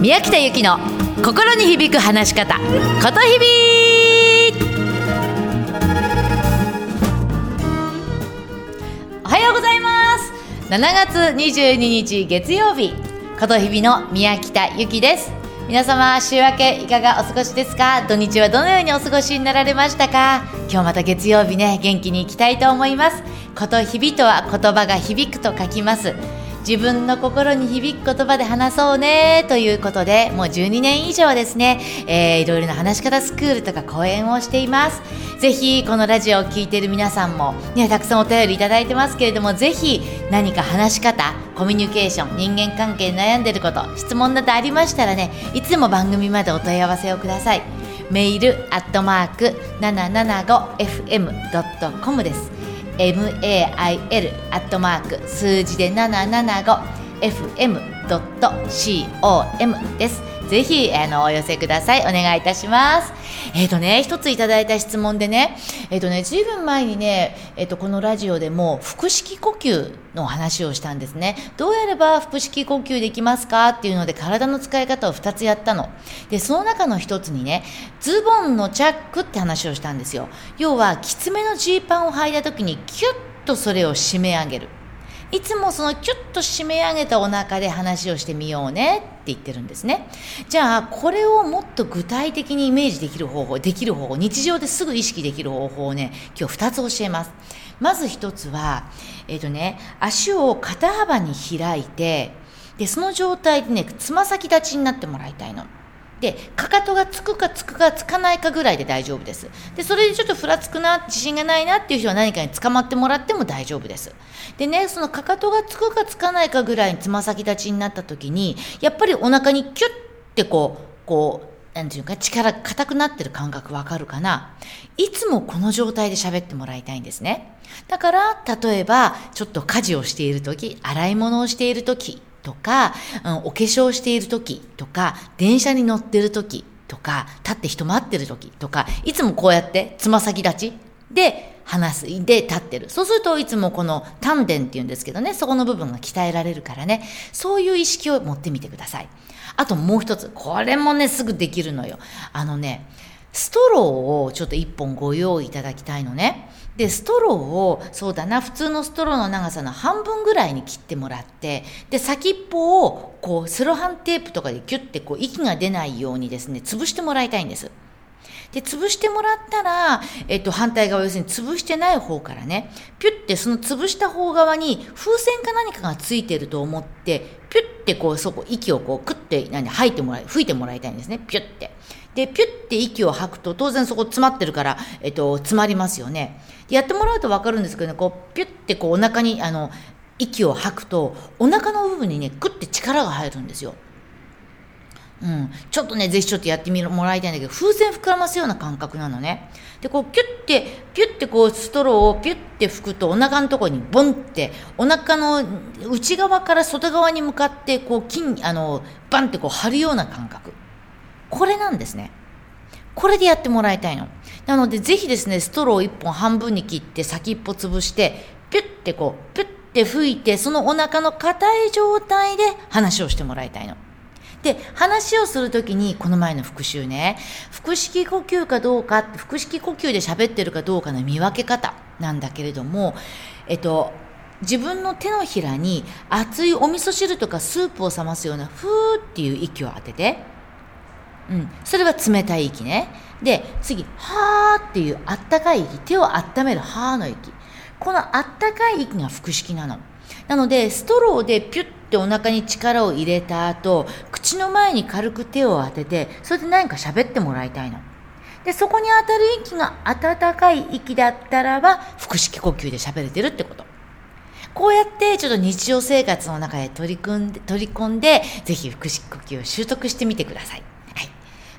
宮北由紀の心に響く話し方ことひびおはようございます。7月22日月曜日ことひびの宮北由紀です。皆様週明けいかがお過ごしですか？土日はどのようにお過ごしになられましたか？今日また月曜日ね元気にいきたいと思います。ことひびとは言葉が響くと書きます。自分の心に響く言葉で話そうねということでもう12年以上ですね、えー、いろいろな話し方スクールとか講演をしています。ぜひこのラジオを聴いている皆さんもねたくさんお便りいただいてますけれどもぜひ何か話し方コミュニケーション人間関係に悩んでること質問などありましたらねいつも番組までお問い合わせをください。メールアットマーク 775fm.com です。Mail アットマーク数字で 775fm.com です。ぜひあのお寄せください。お願いいたします。えっ、ー、とね一ついただいた質問でねえっ、ー、とねずいぶん前にねえっ、ー、とこのラジオでも腹式呼吸の話をしたんですね。どうやれば腹式呼吸できますかっていうので体の使い方を2つやったの。でその中の1つにねズボンのチャックって話をしたんですよ。要はきつめのジーパンを履いた時にキュッとそれを締め上げる。いつもそのキュッと締め上げたお腹で話をしてみようねって言ってるんですね。じゃあ、これをもっと具体的にイメージできる方法、できる方法、日常ですぐ意識できる方法をね、今日2つ教えます。まず1つは、えっ、ー、とね、足を肩幅に開いて、で、その状態でね、つま先立ちになってもらいたいの。でかかとがつくかつくかつかないかぐらいで大丈夫です。でそれでちょっとふらつくな自信がないなっていう人は何かに捕まってもらっても大丈夫です。でねそのかかとがつくかつかないかぐらいにつま先立ちになった時にやっぱりお腹にキュッてこうこうなんていうか力が硬くなってる感覚わかるかな。いつもこの状態で喋ってもらいたいんですね。だから、例えば、ちょっと家事をしている時、洗い物をしている時、とか、うん、お化粧している時とか、電車に乗ってる時とか、立って人待ってる時とか、いつもこうやってつま先立ちで話す、で立ってる。そうするといつもこの丹田っていうんですけどね、そこの部分が鍛えられるからね、そういう意識を持ってみてください。あともう一つ、これもね、すぐできるのよ。あのね、ストローをちょっと一本ご用意いただきたいのね。でストローをそうだな普通のストローの長さの半分ぐらいに切ってもらってで先っぽをこうセロハンテープとかでキュッてこう息が出ないようにですね潰してもらいたいんです。で、潰してもらったら、えっと、反対側、要するに潰してない方からね、ピュッてその潰した方側に風船か何かがついてると思って、ピュッてこう、そこ、息をこう、クッて、何、吐いてもらい、吹いてもらいたいんですね、ピュッて。で、ピュッて息を吐くと、当然そこ詰まってるから、えっと、詰まりますよね。やってもらうと分かるんですけどね、こう、ピュッてこう、お腹に、あの、息を吐くと、お腹の部分にね、グッて力が入るんですよ。うん、ちょっとね、ぜひちょっとやってみもらいたいんだけど、風船膨らますような感覚なのね。で、こう、キュッて、ピュッてこう、ストローをピュッて吹くと、お腹のところにボンって、お腹の内側から外側に向かって、こう、筋、あの、バンってこう、張るような感覚。これなんですね。これでやってもらいたいの。なので、ぜひですね、ストロー1本半分に切って、先っぽ潰して、ピュッてこう、ピュッて吹いて、そのお腹の硬い状態で話をしてもらいたいの。で、話をするときに、この前の復習ね、腹式呼吸かどうか、腹式呼吸で喋ってるかどうかの見分け方なんだけれども、えっと、自分の手のひらに熱いお味噌汁とかスープを冷ますような、ふーっていう息を当てて、うん。それは冷たい息ね。で、次、はーっていうあったかい息。手を温めるはーの息。このあったかい息が腹式なの。なので、ストローでピュッてお腹に力を入れた後、口の前に軽く手を当てて、それで何か喋ってもらいたいの。で、そこに当たる息が温かい息だったらば、腹式呼吸で喋れてるってこと。こうやってちょっと日常生活の中で取り組んで、取り込んで、ぜひ腹式呼吸を習得してみてください。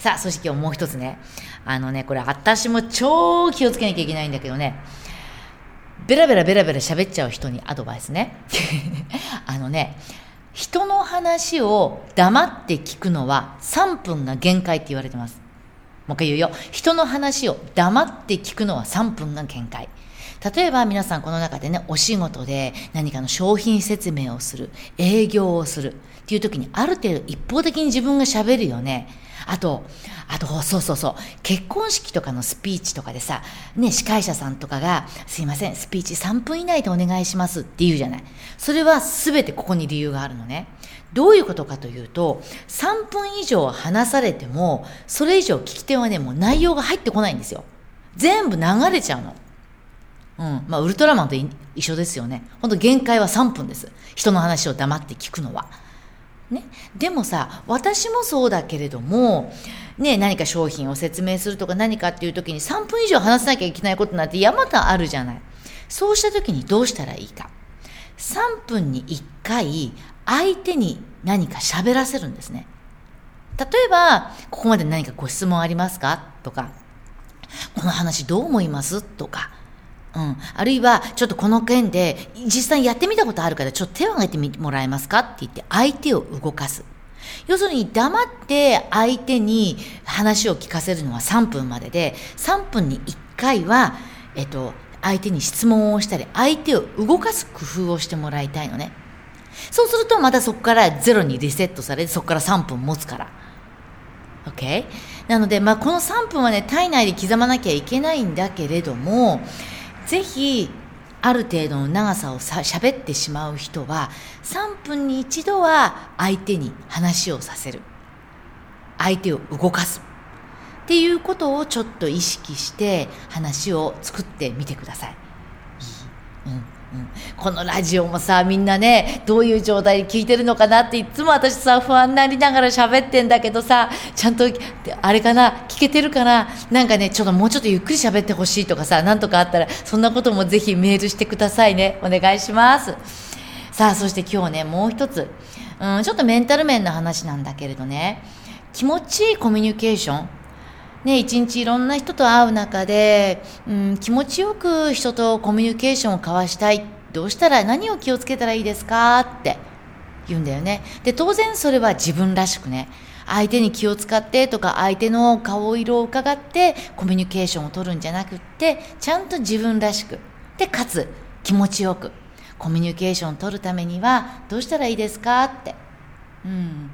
さあ、そして今日もう一つね。あのね、これ私も超気をつけなきゃいけないんだけどね。ベラベラベラベラ喋っちゃう人にアドバイスね。あのね、人の話を黙って聞くのは3分が限界って言われてます。もう一回言うよ。人の話を黙って聞くのは3分が限界。例えば皆さんこの中でね、お仕事で何かの商品説明をする、営業をするっていう時にある程度一方的に自分が喋るよね。あと、あと、そうそうそう、結婚式とかのスピーチとかでさ、ね、司会者さんとかが、すいません、スピーチ3分以内でお願いしますって言うじゃない。それは全てここに理由があるのね。どういうことかというと、3分以上話されても、それ以上聞き手はね、もう内容が入ってこないんですよ。全部流れちゃうの。うん。まあ、ウルトラマンと一緒ですよね。ほんと限界は3分です。人の話を黙って聞くのは。ね。でもさ、私もそうだけれども、ね、何か商品を説明するとか何かっていう時に3分以上話さなきゃいけないことなんて山々あるじゃない。そうした時にどうしたらいいか。3分に1回相手に何か喋らせるんですね。例えば、ここまで何かご質問ありますか？とか、この話どう思います？とか、うん。あるいは、ちょっとこの件で、実際やってみたことあるから、ちょっと手を挙げてみてもらえますかって言って、相手を動かす。要するに、黙って相手に話を聞かせるのは3分までで、3分に1回は、えっと、相手に質問をしたり、相手を動かす工夫をしてもらいたいのね。そうすると、またそこからゼロにリセットされて、そこから3分持つから。OK? なので、まあ、この3分はね、体内で刻まなきゃいけないんだけれども、ぜひ、ある程度の長さをさ喋ってしまう人は、3分に1度は相手に話をさせる。相手を動かす。っていうことをちょっと意識して話を作ってみてください。いいうん、このラジオもさみんなねどういう状態で聞いてるのかなっていつも私さ不安になりながら喋ってんだけどさちゃんとあれかな？聞けてるかな？なんかねちょっともうちょっとゆっくり喋ってほしいとかさなんとかあったらそんなこともぜひメールしてくださいね。お願いします。さあそして今日ねもう一つ、うん、ちょっとメンタル面の話なんだけれどね。気持ちいいコミュニケーション？ね、一日いろんな人と会う中で、うん、気持ちよく人とコミュニケーションを交わしたい。どうしたら、何を気をつけたらいいですか？って言うんだよね。で、当然それは自分らしくね、相手に気を使ってとか相手の顔色を伺ってコミュニケーションを取るんじゃなくって、ちゃんと自分らしく。で、かつ気持ちよく。コミュニケーションを取るためにはどうしたらいいですか？って。うん。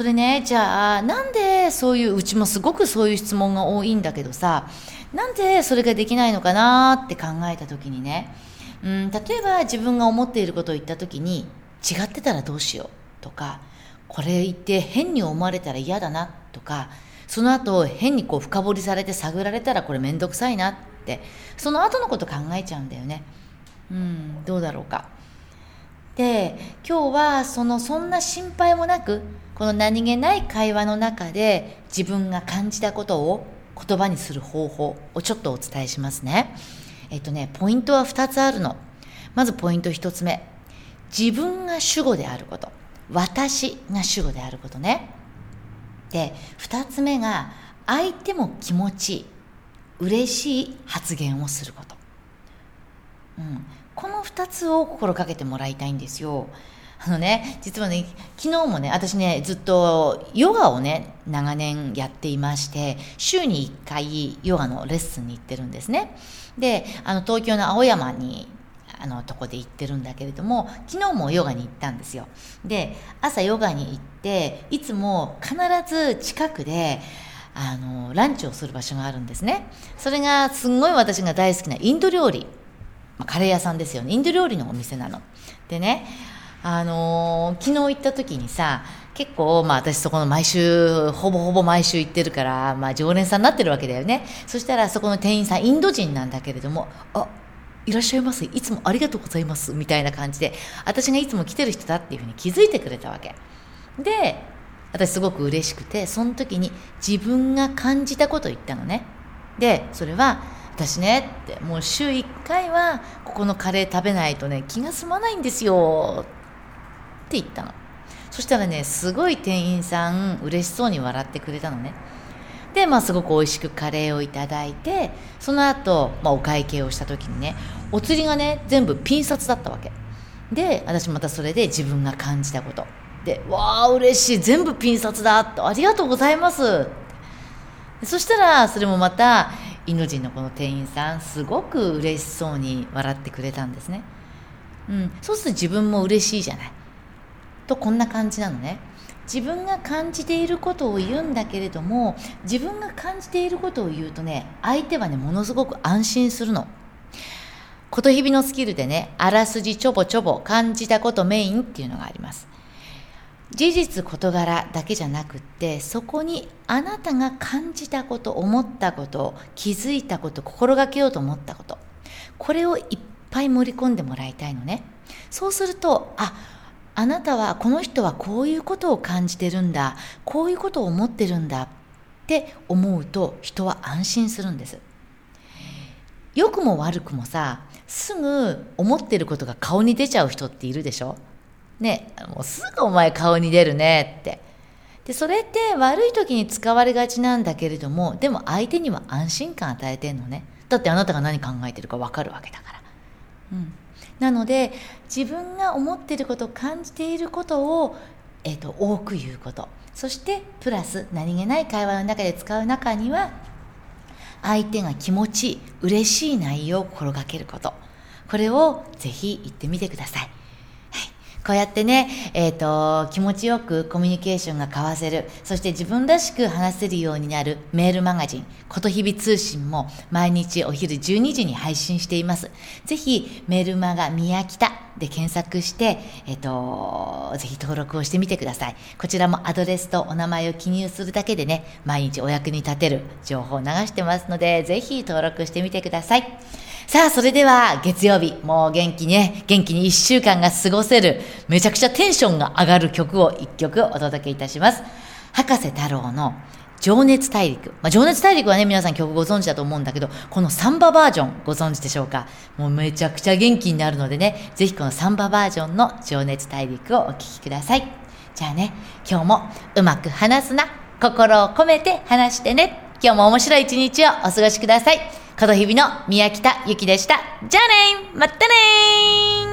それねじゃあなんでそういううちもすごくそういう質問が多いんだけどさなんでそれができないのかなって考えた時にねうん例えば自分が思っていることを言った時に違ってたらどうしようとかこれ言って変に思われたら嫌だなとかその後変にこう深掘りされて探られたらこれ面倒くさいなってその後のこと考えちゃうんだよね。うんどうだろうか。で今日はそのそんな心配もなくこの何気ない会話の中で自分が感じたことを言葉にする方法をちょっとお伝えしますね。えっとね、ポイントは2つあるの。まずポイント1つ目。自分が主語であること。私が主語であることね。で、2つ目が相手も気持ちいい、嬉しい発言をすること。うん、この2つを心がけてもらいたいんですよ。あのね、実はね、昨日もね、私ね、ずっとヨガをね、長年やっていまして、週に1回ヨガのレッスンに行ってるんですね。で、あの、東京の青山に、あの、とこで行ってるんだけれども、昨日もヨガに行ったんですよ。で、朝ヨガに行って、いつも必ず近くで、あの、ランチをする場所があるんですね。それがすんごい私が大好きなインド料理。まあ、カレー屋さんですよね。インド料理のお店なの。でね、あのー、昨日行った時にさ、結構、まあ私そこの毎週、ほぼほぼ毎週行ってるから、まあ常連さんになってるわけだよね。そしたらそこの店員さん、インド人なんだけれども、あ、いらっしゃいませ。いつもありがとうございます。みたいな感じで、私がいつも来てる人だっていうふうに気づいてくれたわけ。で、私すごく嬉しくて、その時に自分が感じたことを言ったのね。で、それは、私ねって、もう週1回はここのカレー食べないとね、気が済まないんですよ。って言ったの。そしたらねすごい店員さん嬉しそうに笑ってくれたのね。でまあすごく美味しくカレーをいただいてその後、まあお会計をした時にねお釣りがね全部ピン札だったわけ。で私またそれで自分が感じたこと。でわあ嬉しい。全部ピン札だ。とありがとうございます。そしたらそれもまたイノジンのこの店員さんすごく嬉しそうに笑ってくれたんですね、うん、そうすると自分も嬉しいじゃない。とこんな感じなのね。自分が感じていることを言うんだけれども自分が感じていることを言うとね相手はねものすごく安心するの。ことひびのスキルでねあらすじちょぼちょぼ感じたことメインっていうのがあります。事実事柄だけじゃなくってそこにあなたが感じたこと思ったこと気づいたこと心がけようと思ったことこれをいっぱい盛り込んでもらいたいのね。そうするとああなたはこの人はこういうことを感じてるんだこういうことを思ってるんだって思うと人は安心するんです。良くも悪くもさすぐ思ってることが顔に出ちゃう人っているでしょ？ねもうすぐお前顔に出るねって。でそれって悪い時に使われがちなんだけれどもでも相手には安心感与えてんのね。だってあなたが何考えてるか分かるわけだから。うん。なので自分が思っていること感じていることを、えーと、多く言うこと。そしてプラス何気ない会話の中で使う中には相手が気持ちいい嬉しい内容を心がけること。これをぜひ言ってみてください。こうやってね、えっ、ー、と、気持ちよくコミュニケーションが交わせる、そして自分らしく話せるようになるメールマガジン、ことひび通信も毎日お昼12時に配信しています。ぜひ、メールマガ宮北で検索して、えっ、ー、と、ぜひ登録をしてみてください。こちらもアドレスとお名前を記入するだけでね、毎日お役に立てる情報を流してますので、ぜひ登録してみてください。さあ、それでは月曜日、もう元気にね、元気に一週間が過ごせる、めちゃくちゃテンションが上がる曲を一曲お届けいたします。博士太郎の情熱大陸。まあ、情熱大陸はね、皆さん曲ご存知だと思うんだけど、このサンババージョンご存知でしょうか？もうめちゃくちゃ元気になるのでね、ぜひこのサンババージョンの情熱大陸をお聴きください。じゃあね、今日もうまく話すな。心を込めて話してね。今日も面白い一日をお過ごしください。門日々の宮北ゆきでした。じゃあねまたね